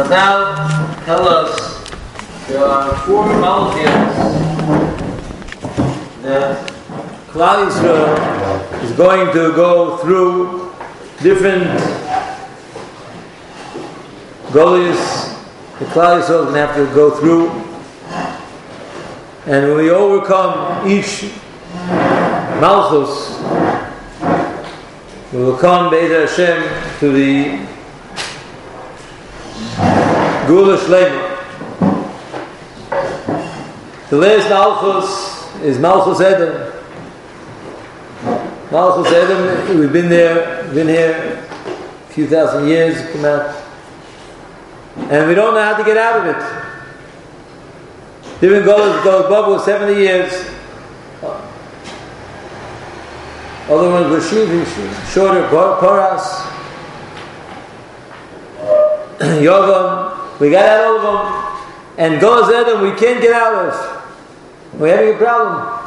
Chazal tell us there are four molecules that Klal Yisrael is going to go through different gullies. The Klal Yisrael is going to have to go through, and when we overcome each malchus, we will come Be'ez Hashem to the Geula Shlema. The last Malchus is Malchus Edom. Malchus Edom, we've been there, been here a few thousand years, come out. And we don't know how to get out of it. Different goes, goes bubble 70 years. Other ones were shorter, Poras, Yovam, we got out of them, and Golas Edom we can't get out of. We're having a problem.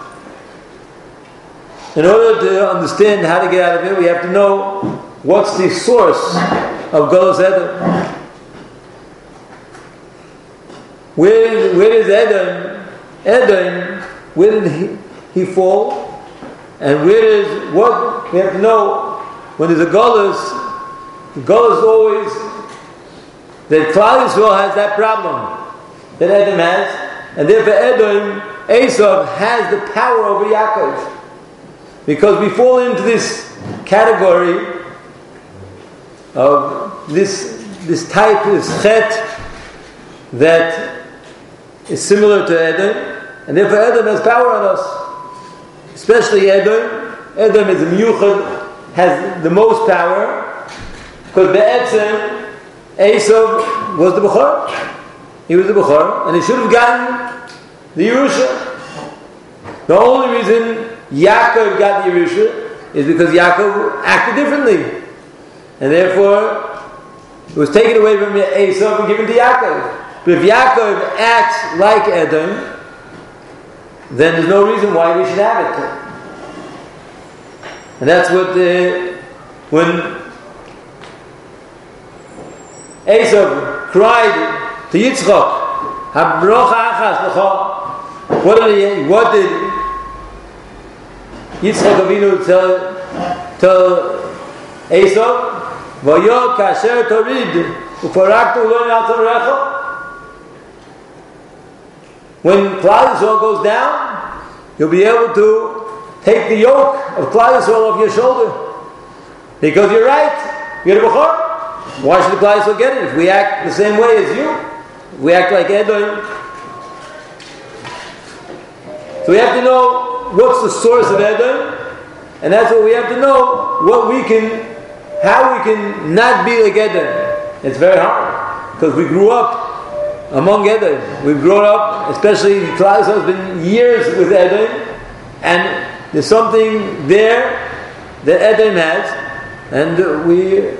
In order to understand how to get out of it, we have to know what's the source of Golas Edom. Where, where is Edom? Edom, where did he, he fall? And where is what we have to know when there's a Golas, Golas always that Klal Yisrael has that problem that Edom has, and therefore Edom, Esav has the power over Yaakov. Because we fall into this category of this, this type, this chet, that is similar to Edom, and therefore Edom has power on us. Especially Edom. Edom is a miyuchad, has the most power, because Be'etzem, Esav was the Bukhar. He was the Bukhar, and he should have gotten the Yerusha. The only reason Yaakov got the Yerusha is because Yaakov acted differently. And therefore, it was taken away from Esav and given to Yaakov. But if Yaakov acts like Edom, then there's no reason why we should have it. And that's what the, when Esav cried to Yitzchak, "Habrocha achas lecha." What did he, what did Yitzchak Avinu tell tell Esav? Vayo kasher torid ufaraktu lo yatzarecha. When Klal Yisrael goes down, you'll be able to take the yoke of Klal Yisrael off your shoulder. Because you're right, you're the Bechor. Why should the Klal get it? If we act the same way as you, we act like Edom. So we have to know what's the source of Edom, and that's what we have to know what we can, how we can not be like Edom. It's very hard because we grew up among Edom. We've grown up, especially Klal has been years with Edom, and there's something there that Edom has, and we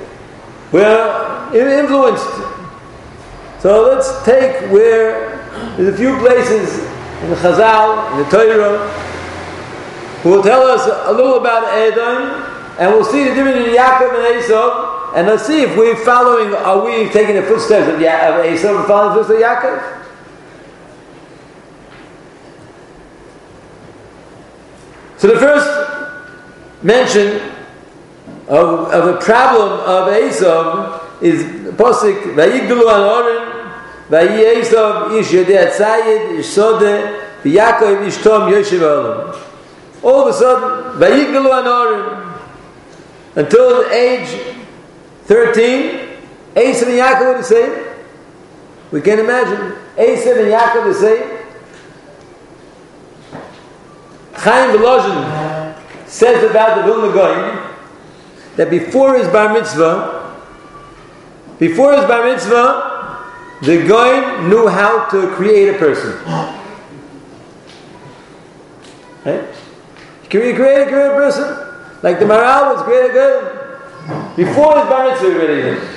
we're influenced. So let's take where there's a few places in the Chazal, in the Torah, who will tell us a little about Edom, and we'll see the difference in Yaakov and Esau, and let's see if we're following, are we taking the footsteps of, ya- of Esau and following the footsteps of Yaakov? So the first mention of, of a problem of Esav is posik vayigdulu an oren vayi Esav ish yodei atzayid ish sode v'Yakov ish tom yoshev olam. All of a sudden, vayigdulu an oren until age 13, Esav and Yaakov are the same. We can imagine Esav and Yaakov the same. Chaim Volozhin says about the Vilna Gaon that before his bar mitzvah, before his bar mitzvah, the guy knew how to create a person. Right? Can you create a great person? Like the Maharal was created good. Before his bar mitzvah, already did.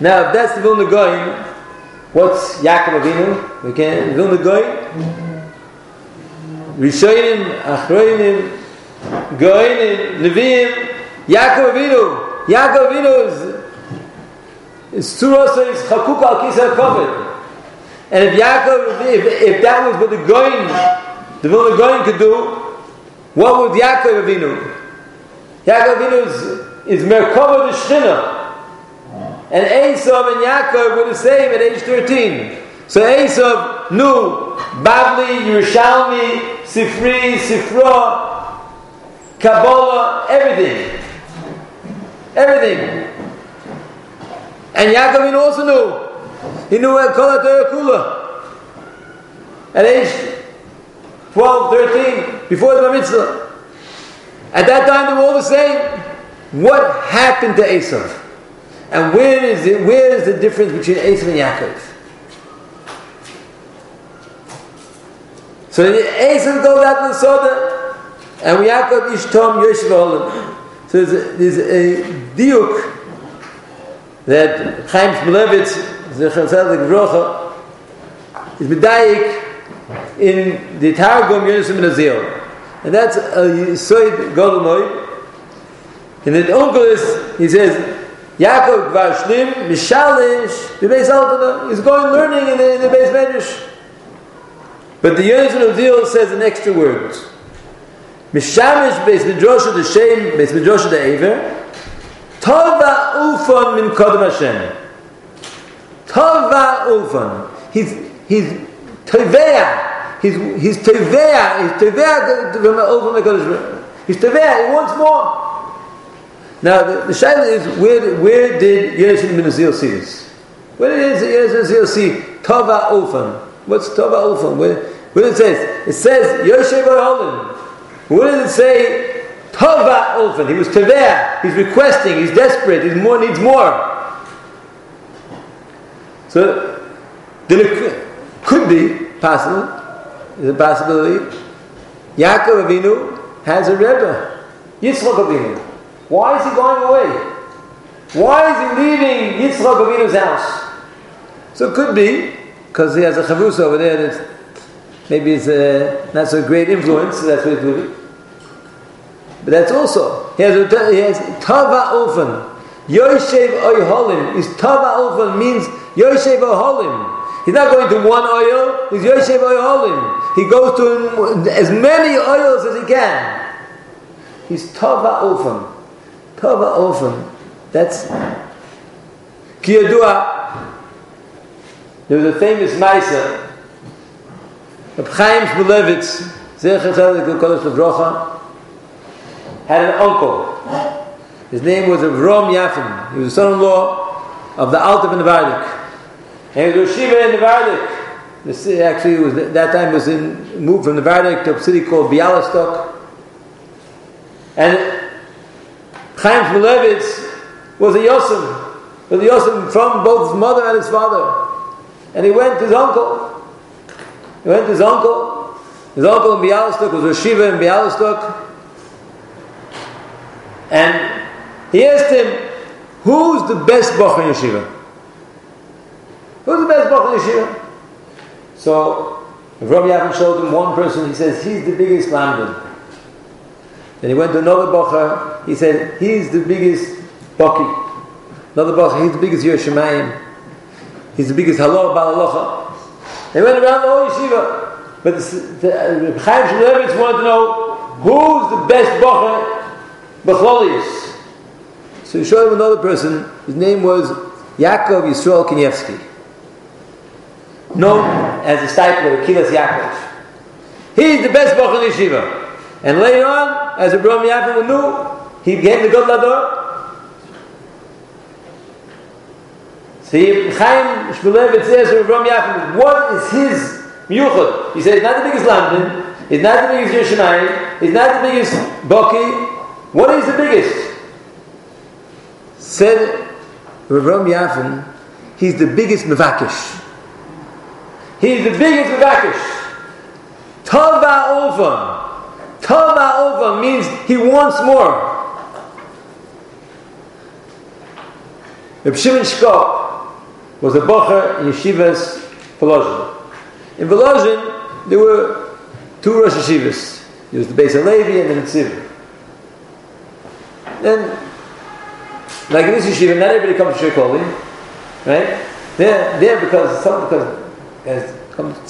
Now, if that's the Vilna Gaon, what's Yaakov Avinu? We can Vilna Gaon. Rishonim, Achroinim, Goyim, Nevi'im, Yaakov Avinu, Yaakov Avinu is is Surah says Chakuk al Kisa Kovet. And if Yaakov, if, if that was what the Goin, the Vilna Goin could do, what would Yaakov Avinu? Yaakov Avinu is, is Merkava the Shechina. And Esav and Yaakov were the same at age 13. So Esav knew Bavli, Yerushalmi, Sifri, Sifra, Kabbalah, everything. Everything. And Yaakov also knew. He knew Kol Kula. At age 12, 13, before the mitzvah. At that time they were all the same. What happened to Esav? And where is it, where is the difference between Esav and Yaakov? So Esav goes out to the Soda, and Yaakov Ishtom Yoshev Olam. So there's a, there's a diuk that Chaim Shmulevitz, Zechar Tzaddik Vrocha, is medayik in the Targum Yonah Ben Azil. And that's a Yisoid Godel And the uncle is, he says, Yaakov Vashlim Mishalish the base Altana is going learning in the, in the base Medrash. But the Yonah of Zil says an extra word. Midrash the Shem base Midrash the Aver. Tova Ufon min Kodem Hashem. Tova Ufon. He's he's Tovea. He's he's Tovea. He's Tovea from the He's Tovea. He wants more. Now, the, the shaila is where, where did Yeshua ben Azil see this? Where did Yeshua ben Azil see Tova Ulfan? What's Tova Ulfan? Where, where it says? It says Yoshev Oholim. Where does it say Tova Ulfan? He was Teveh. He's requesting. He's desperate. He more, needs more. So, then it could be possible. Is a possibility. Yaakov Avinu has a Rebbe. Yitzchak Avinu. Why is he going away? Why is he leaving Yitzchak Avinu's house? So it could be because he has a chavrusa over there that maybe it's a, uh, not so great influence, so that's what he's moving. But that's also, he has, he has Tava Ulfan. Yoshev Oyholim is Tava Ulfan means Yoshev Oyholim. He's not going to one oil, he's Yoshev Oyholim. He goes to as many oils as he can. He's Tava Ulfan. Tava Ofen. That's Kiyadua. There was a famous Maisa. Reb Chaim Shmulevitz, Zecher Tzadik Kodesh Levrocha, had an uncle. His name was Avrom Yafin. He was the son-in-law of the Alta ben Nevardik. And he was Shiva in Nevardik. The city actually was that time was in moved from the Nevardik to a city called Bialystok. And Chaim Shmulevitz was a Yosem, was a Yosem from both his mother and his father. And he went to his uncle. He went to his uncle. His uncle in Bialystok was a Shiva in Bialystok. And he asked him, Who's the best Bach in Yeshiva? Who's the best Bach in Yeshiva? So, Rabbi Yavin showed him one person, he says, He's the biggest Lamdan. Then he went to another Bacha, he said, he's the biggest Baki. Another Bacha, he's the biggest Yerushalayim. He's the biggest Halal Balalacha. They went around the whole yeshiva. But the, the, uh, Chaim Shmulevitz wanted to know who's the best Bacha Bachlolius. So he showed him another person. His name was Yaakov Yisrael Kanievsky. Known as the Steipler, Kilas Yaakov. He's the best Bacha yeshiva. And later on, as Abraham Yaakov knew, he gave the God Lador. See, Chaim Shmulevitz says to Abraham Yaakov, what is his miyuchad? He says, not the biggest Lamdan, he's not the biggest Yerushalayim, he's not the biggest Boki. What is the biggest? Said Abraham Yafin, he's the biggest Mevakish. He's the biggest Mevakish. Tava Ovan. Tava Ova means he wants more. Reb Shimon Shkop was a bocher in yeshivas Volozhin. In Volozhin, there were two Rosh Yeshivas. There was the Beis Halevi and the Netziv. Then, like in this yeshiva, not everybody comes to Shekoli. right? There, there because some because as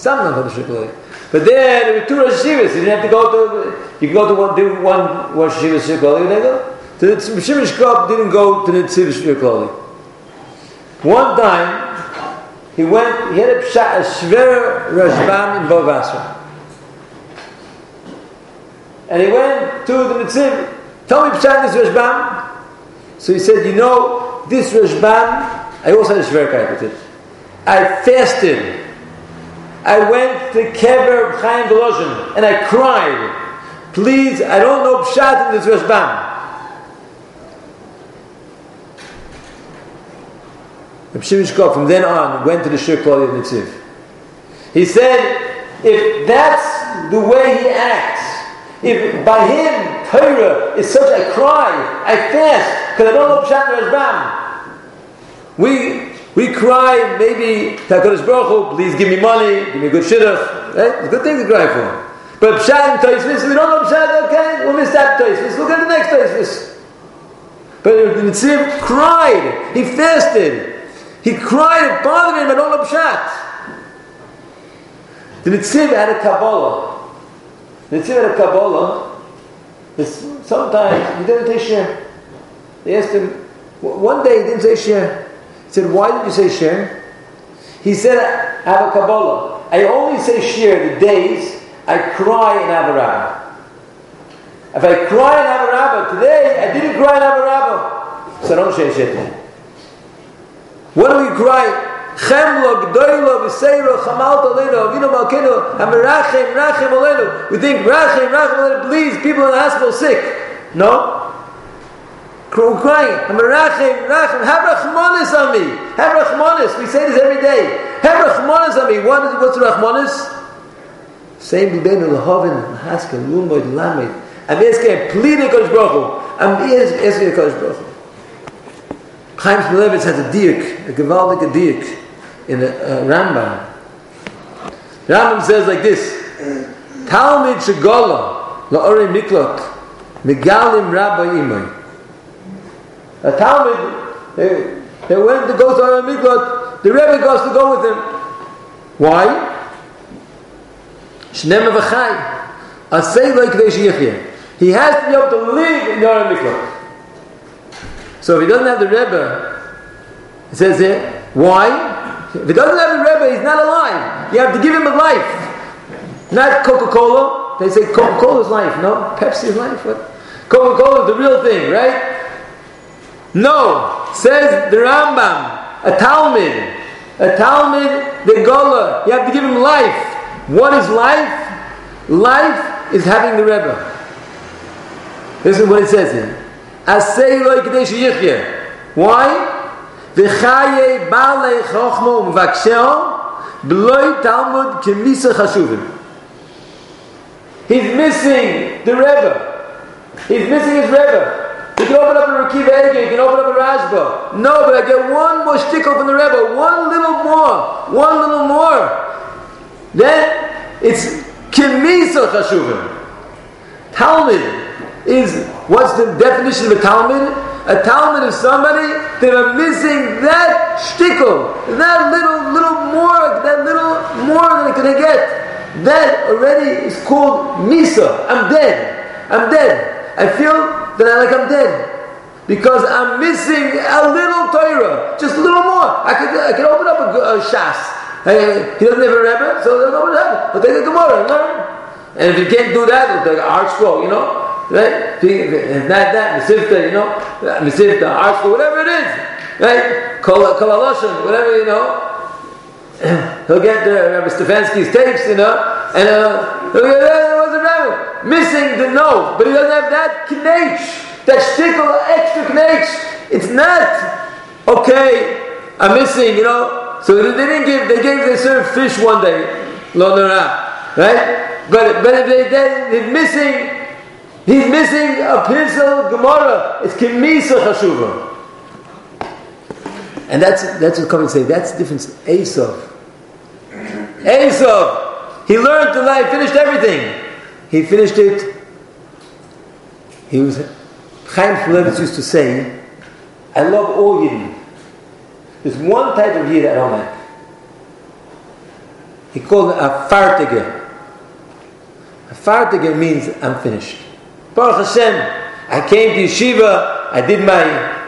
some of the Shikoli. But there, there were two Rosh. You didn't have to go to. You can go to one, do one Rosh Hashiva Shikoli. You didn't go. To the Shimon Shkop didn't go to the Tziv Shikoli. One time, he went. He had a, pshat, a shver Rashbam in Bava Basra. And he went to the Netziv. Tell me Pshat this Rashbam. So he said, you know, this Rashbam, I also had a shver with it. I fasted I went to Kever Chaim Volozhin and I cried. Please, I don't know Pshat in this Rashbam. Reb from then on went to the Shir of Netziv. He said, if that's the way he acts, if by him Torah is such a cry, I fast because I don't know Pshat Rashbam. We we cry, maybe, Takarish Baruch please give me money, give me good shidduch. Right? It's a good thing to cry for. But Pshat and Taisvis, we don't know Pshat, okay, we'll miss that Taisvis. Look at the next Taisvis. But the Netziv cried, he fasted. He cried, it bothered him, I don't know Pshat. The Netziv had a Kabbalah. The Netziv had a Kabbalah. Sometimes he didn't say share. They asked him, one day he didn't say share. He said, Why did you say share? He said, I have a Kabbalah. I only say share the days I cry in Avarabba. If I cry in Avarabba today, I didn't cry in Avarabba. So don't say share. What do we cry? Chemlo, Gdoilo, Viseiro, Chamalta, Leno, Avino Malkino, Hamirachem, Rachem, Olenu. We think, Rachem, Rachem, Olenu, please, people in the hospital sick. No? crying, Rachim, Rachim, have Rachmanis on me. Have Rachmanis. We say this every day. Have Rachmanis on me. What is, what's Rachmanis? Same Bibenu, Lahavin, Haskell, Lumoid, Lamed. I'm asking, pleading Kodesh Baruch Hu. I'm asking Kodesh Baruch Hu. Chaim Shmulevitz has a diak, a gewaldige diak, in the uh, Rambam. Rambam says like this, Talmud Shagola, La'ore Miklot, Megalim Rabbi Imoy. A Talmud, they, went to go to Aram Miklot, the Rebbe goes to go with him. Why? Shnem v'chai. Asay lo yikvei He has to be able to live in Aram Miklot. So if he doesn't have the Rebbe, it says here, why? If he doesn't have the Rebbe, he's not alive. You have to give him a life. Not Coca-Cola. They say Coca-Cola is life. No, Pepsi is life. What? Coca-Cola is the real thing, right? No, says the Rambam, a Talmud, a Talmud, the Gola. You have to give him life. What is life? Life is having the Rebbe. This is what it says here. Why? V'chaye ba'alei chochmo umvaksheo b'loi Talmud kemisa chashuvim. He's missing the Rebbe. He's missing his Rebbe. You can open up a Reb Akiva Eiger, you can open up a Rashba. No, but I get one more shtickle from the Rebbe, one little more, one little more. Then it's Kimisa Chashuvim. Talmud is, what's the definition of a Talmud? A Talmud is somebody that are missing that shtickle, that little, little more, that little more than they can get. That already is called Misa. I'm dead. I'm dead. I feel that I like I'm dead. Because I'm missing a little Torah, just a little more. I could, I could open up a, a Shas. He doesn't have a Rebbe, so there's nobody Rebbe. But take a Gemara and learn. And if you can't do that, we'll take an ArtScroll, you know? Right? Not that, Mesivta, you know? Mesivta, ArtScroll, whatever it is. Right? Kol whatever, you know? He'll get uh, Rabbi Stefanski's tapes, you know? And uh, he'll get, uh, missing the no, but he doesn't have that knech, that shtickle extra knech. It's not okay. I'm missing, you know. So they didn't give. They gave. They served fish one day, lo right? But but if they they're missing. He's missing a pencil Gemara. It's Kimisa Chashuva. And that's that's what coming say. That's the difference. Esav. Esav. He learned the lie, finished everything. He finished it. He was Chaim Shmulevitz used to say, "I love all Yidden, There's one type of Yid I don't like. He called it a fartige. A fartige means I'm finished. Baruch Hashem, I came to yeshiva, I did my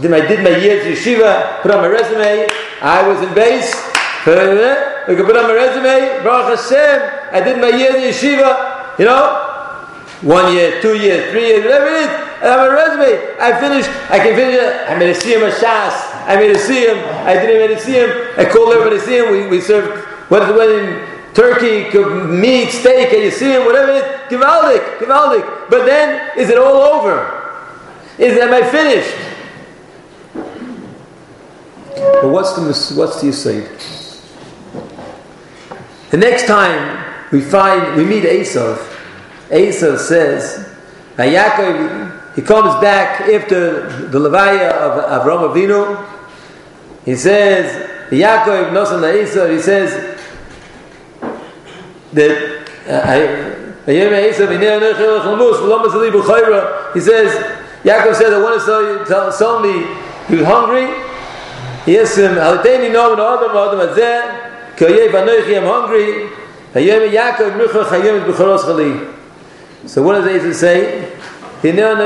did my did my years yeshiva, put on my resume, I was in base, we could put on my resume, Baruch Hashem, I did my years yeshiva, you know, one year, two years, three years, whatever it is, and I'm a resume. I finished, I can finish it. I made a him a shas. I made a him. I didn't make a him. I called everybody to see him. We, we served, what is the wedding? Turkey, meat, steak, and you see him, whatever it is. Givaldic, Givaldic. But then, is it all over? Is am I finished? But what's the what's the aside? The next time we find we meet Esav, Asa says, Yaakov, he comes back after the Levaya of Avram Avinu. He says, Yaakov Nosan Asa, he says that uh, he says, Yaakov says, I want to tell you, tell, tell me he was hungry. He asked him, Haliteni no and Adam Adam Azeh, Koyev I'm hungry. So what does Asa say? I'm going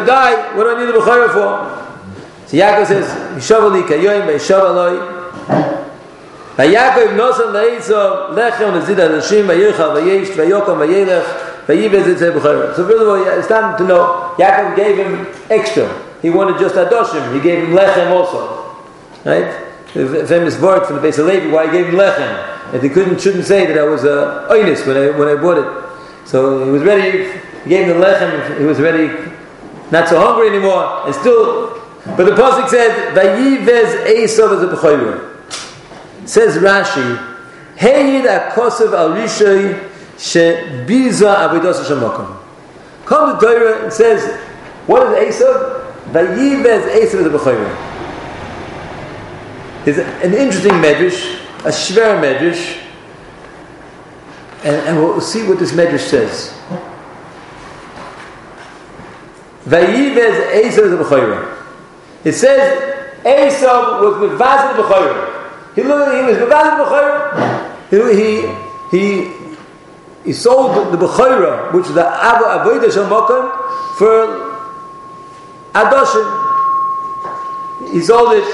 to die. What do I need the Bechayra for? So Yaakov says, Yishavali kayoim Yaakov nosan la'isa lechem v'zid ha'nashim v'yircha v'yesh v'yokom v'yelech v'yibez etzeh Bechayra. So first of all, it's time to know, Yaakov gave him extra. He wanted just Adoshim. He gave him lechem also. Right? The famous word from the base of Levi, why he gave him lechem and he couldn't shouldn't say that I was a uh, when I when I bought it. So he was ready. He gave him the lechem. He was ready, not so hungry anymore, and still. But the pasuk said, "Vayivez Esav as a b'chayru." Says Rashi, "Heyid akosav al rishay shebiza avodas shemakom." Come to Torah and says, "What is Esav? Vayivez Esav as a b'chayru." Is an interesting medrash a Shver Medrash, and, and we'll see what this Medrash says. Vayivez Esav the B'chayra. It says Esav was Mevazid B'chayra. He looked, he was Mevazid B'chayra. He, he, he sold the, B'chayra, which is the Avodah Shal for Adoshim. He sold it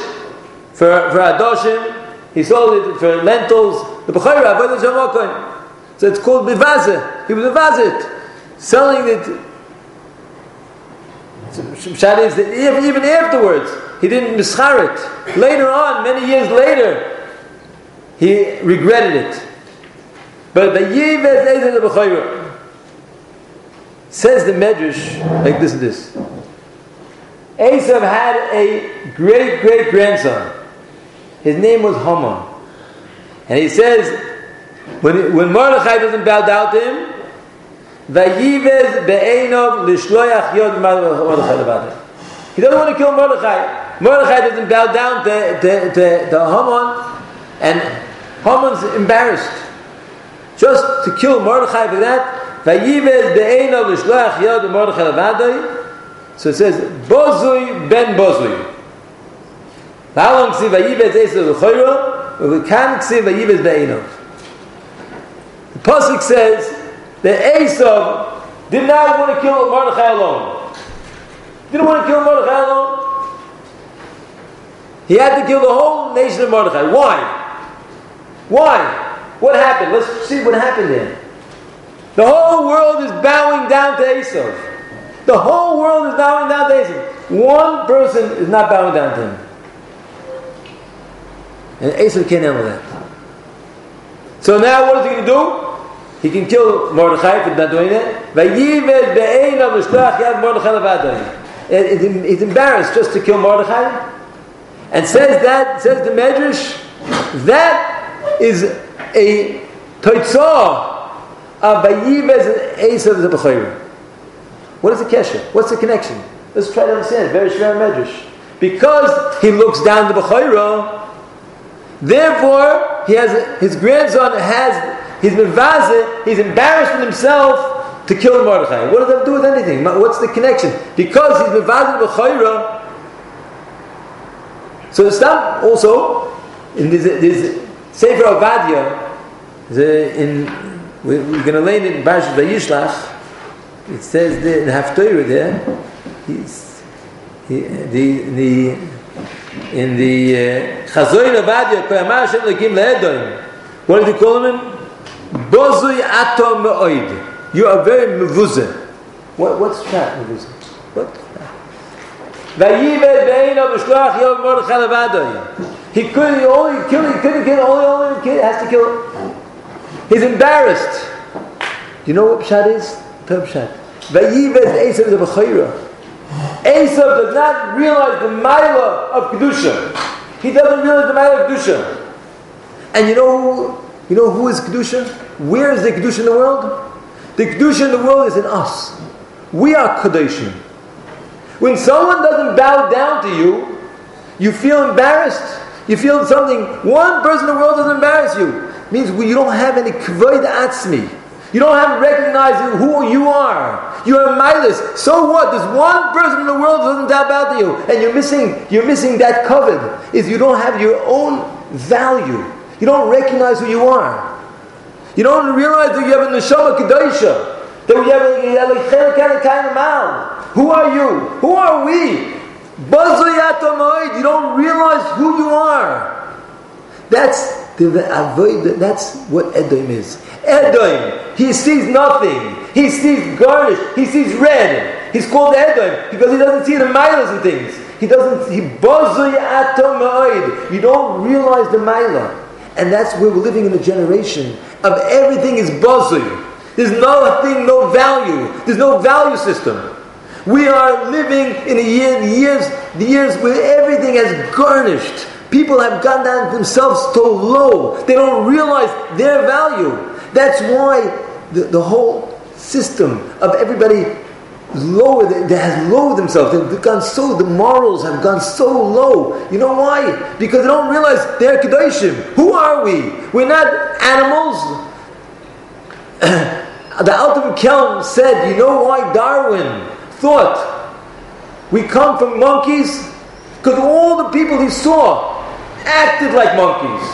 for, for Adoshim, he sold it for lentils. The Bechayra, Avodah Shamakoin. So it's called Bivazah. He was Bivazit. Selling it. Shad is that even afterwards, he didn't mischar it. Later on, many years later, he regretted it. But. Says the Medrash, like this and this. Esav had a great great grandson. His name was Haman. And he says, when, when Mordechai doesn't bow down to him, Vayivez be'enov lishloyach yod Mordechai He doesn't want to kill Mordechai. Mordechai doesn't bow down to, to, to, to Haman, and Haman's embarrassed. Just to kill Mordechai for that, Vayivez be'enov lishloyach yod Mordechai So it says, Bozui ben Bozui. How long ksiv vayivez but we can't ksiv vayivez be'enov. The Pasuk says that Esav did not want to kill Mordechai alone. Didn't want to kill Mordechai alone. He had to kill the whole nation of Mordechai. Why? Why? What happened? Let's see what happened there. The whole world is bowing down to Esav. The whole world is bowing down to Esav. One person is not bowing down to him. And Esav can't handle that. So now what is he going to do? He can kill Mordechai for not doing it. Yad He's embarrassed just to kill Mordechai. And says that, says the Medrash, that is a toitzah of Vayived Esav Zebachayim. What is the kesher? What's the connection? Let's try to understand. Very shver Medrash. Because he looks down the Bechayra, Therefore, he has his grandson has he's been he's embarrassed with himself to kill the Mordechai. What does that do with anything? What's the connection? Because he's been vazit b'chayra, So the Stam also, in this Sefer Avadia, in, we, we're going to learn it in Parashat Vayishlach, it says there, in Haftorah there, he's, he, the, the, in the uh, Chazoin Avadia, Koyamar Hashem Lekim Le'edoim, what did he call him? Bozui Atom Me'oid. You are very mevuzah. What, what's that, mevuzah? What? Vayived be'eno b'shloach yom mordechai levadoi. He could he only kill he couldn't kill only only kid has to kill. He's embarrassed. Do you know what pshat is? Pshat. Vayived Esav b'chayra. Esav does not realize the mila of kedusha. He doesn't realize the mila of kedusha. And you know who, you know who is kedusha? Where is the kedusha in the world? The kedusha in the world is in us. We are kedushim. When someone doesn't bow down to you, you feel embarrassed. You feel something. One person in the world doesn't embarrass you. It means you don't have any kvoid atzmi. You don't have recognizing who you are. You are milas. So what? There's one person in the world who doesn't bow to you, and you're missing. You're missing that covet. Is you don't have your own value. You don't recognize who you are. You don't realize that you have a neshama kedosha. That we have a, you have a kind of mouth. Who are you? Who are we? You don't realize who you are. That's the avoid. That's what Edom is. Edom. He sees nothing. He sees garnish. He sees red. He's called Edom because he doesn't see the milas and things. He doesn't. He You don't realize the milah, and that's where we're living in a generation of everything is buzzing. There's no thing, no value. There's no value system. We are living in a year, years, years where everything has garnished. People have gone down themselves so low. They don't realize their value. That's why the, the whole system of everybody lower, they, has lowered themselves. They've gone so, the morals have gone so low. You know why? Because they don't realize they're. Who are we? We're not animals. the Alter Kelm said, you know why Darwin thought we come from monkeys? Because all the people he saw acted like monkeys.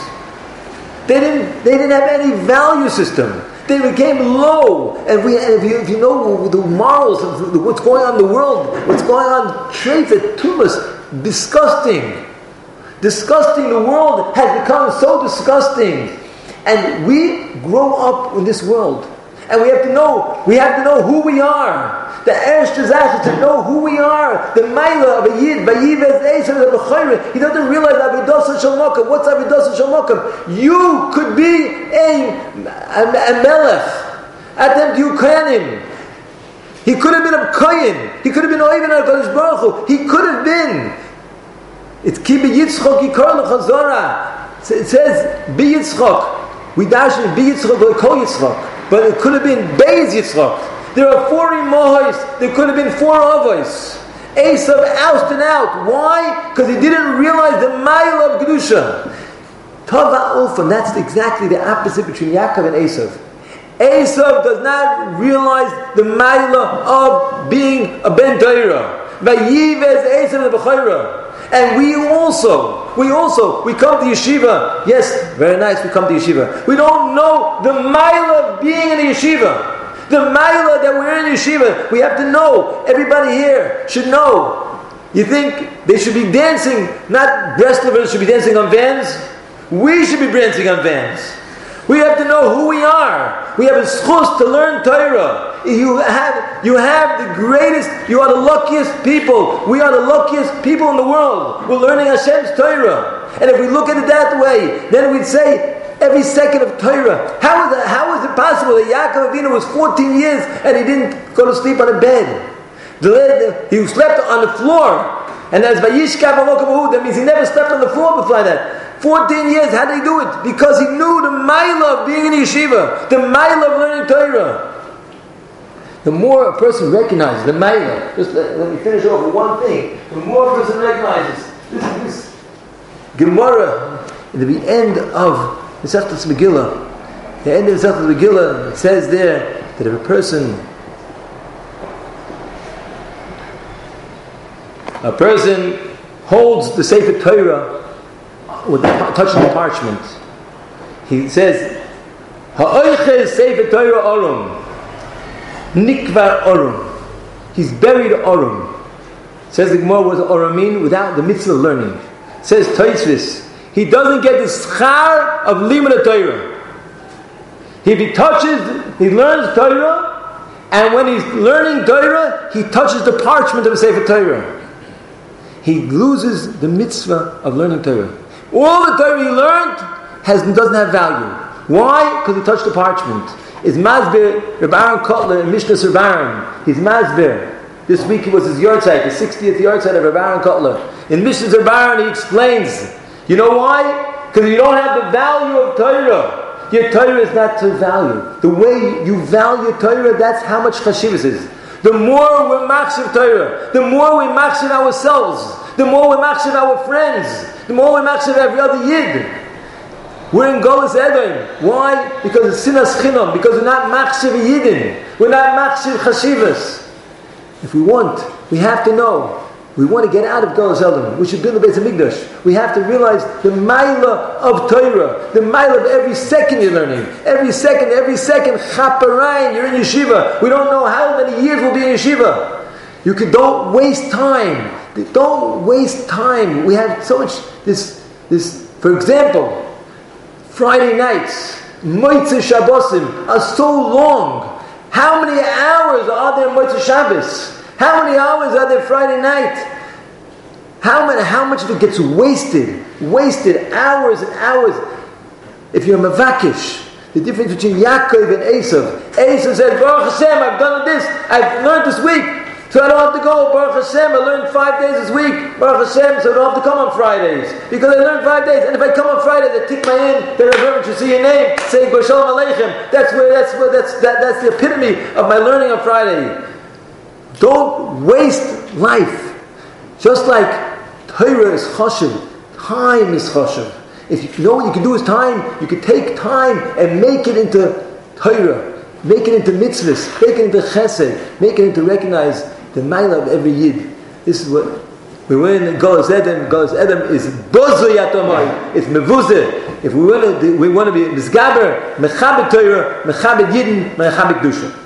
They didn't, they didn't have any value system. They became low. And, we, and if, you, if you know the morals of what's going on in the world, what's going on, Trefet, Tumas, disgusting. Disgusting. The world has become so disgusting. And we grow up in this world. And we have to know, we have to know who we are. The Eresh Tazach to know who we are. The Maila of a Yid, Bayivez Eisha of a He doesn't realize Avidosa Shalmokam. What's Avidosa Shalmokam? You could be a, a, a Melech. At them you him. He could have been a Koyin. He could have been Oivin HaKadosh Baruch Hu. He could have been. It's Kibi Yitzchok Yikor L'Chazora. It says, Be Yitzchok. We dash in Be Yitzchok, Kol Yitzchok. But it could have been Beis Yitzchok. There are four Imohos. There could have been four Avos. Esav ousted out. Why? Because he didn't realize the mile of Kedusha. Tava Ulfa, that's exactly the opposite between Yaakov and Esav. Esav does not realize the mile of being a Ben the And we also, we also, we come to yeshiva. Yes, very nice, we come to yeshiva. We don't know the mile of being in a yeshiva. The Maila that we're in yeshiva, we have to know. Everybody here should know. You think they should be dancing, not Breslovers should be dancing on vans? We should be dancing on vans. We have to know who we are. We have a schus to learn Torah. You have, you have the greatest, you are the luckiest people. We are the luckiest people in the world. We're learning Hashem's Torah. And if we look at it that way, then we'd say, every second of Torah. How is, it, how is it possible that Yaakov Avinu was 14 years and he didn't go to sleep on a bed? He slept on the floor. And as Vayishkav that means he never slept on the floor before that. 14 years, how did he do it? Because he knew the mile of being in yeshiva, the mile of learning Torah. The more a person recognizes the mile, just let, let, me finish off with one thing. The more a person recognizes this, this Gemara, in the end of the Mesechtas Megillah. The end of the Mesechtas Megillah says there that if a person, a person holds the Sefer Torah with touching the parchment. He says, Ha'oiches Sefer Torah Orum, Nikvar Orum. He's buried Orum. Says the Gemara was Oramin without the mitzvah learning. Says Taisvis, he doesn't get the schar of limud Torah. He touches, he learns Torah, and when he's learning Torah, he touches the parchment of the Sefer Torah. He loses the mitzvah of learning Torah. All the Torah he learned has, doesn't have value. Why? Because he touched the parchment. Is Masbir, Reb Aaron Kotler, Mishnah Sir He's Masbir. This week it was his yahrzeit, the 60th yahrzeit of Reb Aaron Kotler. In Mishnah Sir he explains, you know why? Because you don't have the value of Torah. Your Torah is not to value. The way you value Torah, that's how much chashivas is. The more we machshav Torah, the more we machshav ourselves, the more we machshav our friends, the more we machshav every other yid. We're in Golas Edom. Why? Because it's sinas chinam. Because we're not machshav yidin. We're not machshav chashivas. If we want, we have to know we want to get out of Golas Elam. We should build a Beis Hamikdash. We have to realize the maila of Torah, the maila of every second you're learning. Every second, every second, chaparain, you're in yeshiva. We don't know how many years we'll be in yeshiva. You can, don't waste time. Don't waste time. We have so much, this, this, for example, Friday nights, Moitzah Shabbosim are so long. How many hours are there in Moitzah Shabbos? How many hours are there Friday night? How, many, how much of it gets wasted? Wasted hours and hours. If you're Mavakish, the difference between Yaakov and Esav. Esav said, Baruch Hashem, I've done this, I've learned this week, so I don't have to go. Baruch Hashem, I learned five days this week. Baruch Hashem, so I don't have to come on Fridays. Because I learned five days. And if I come on Friday, they take my in, they remember to see your name, say Shalom Aleichem. That's where, that's where, that's, that, that's the epitome of my learning on Friday. Don't waste life. Just like Torah is choshev, time is choshev. If you know what you can do with time, you can take time and make it into Torah, make it into mitzvahs, make it into chesed, make it into recognize the mile of every yid. This is what we win in Golas Edom. Golas Edom is bozu yatomai. It's mevuzeh. If we want to, we want to be misgaber, mechabed Torah, mechabed yidin, mechabed dusha.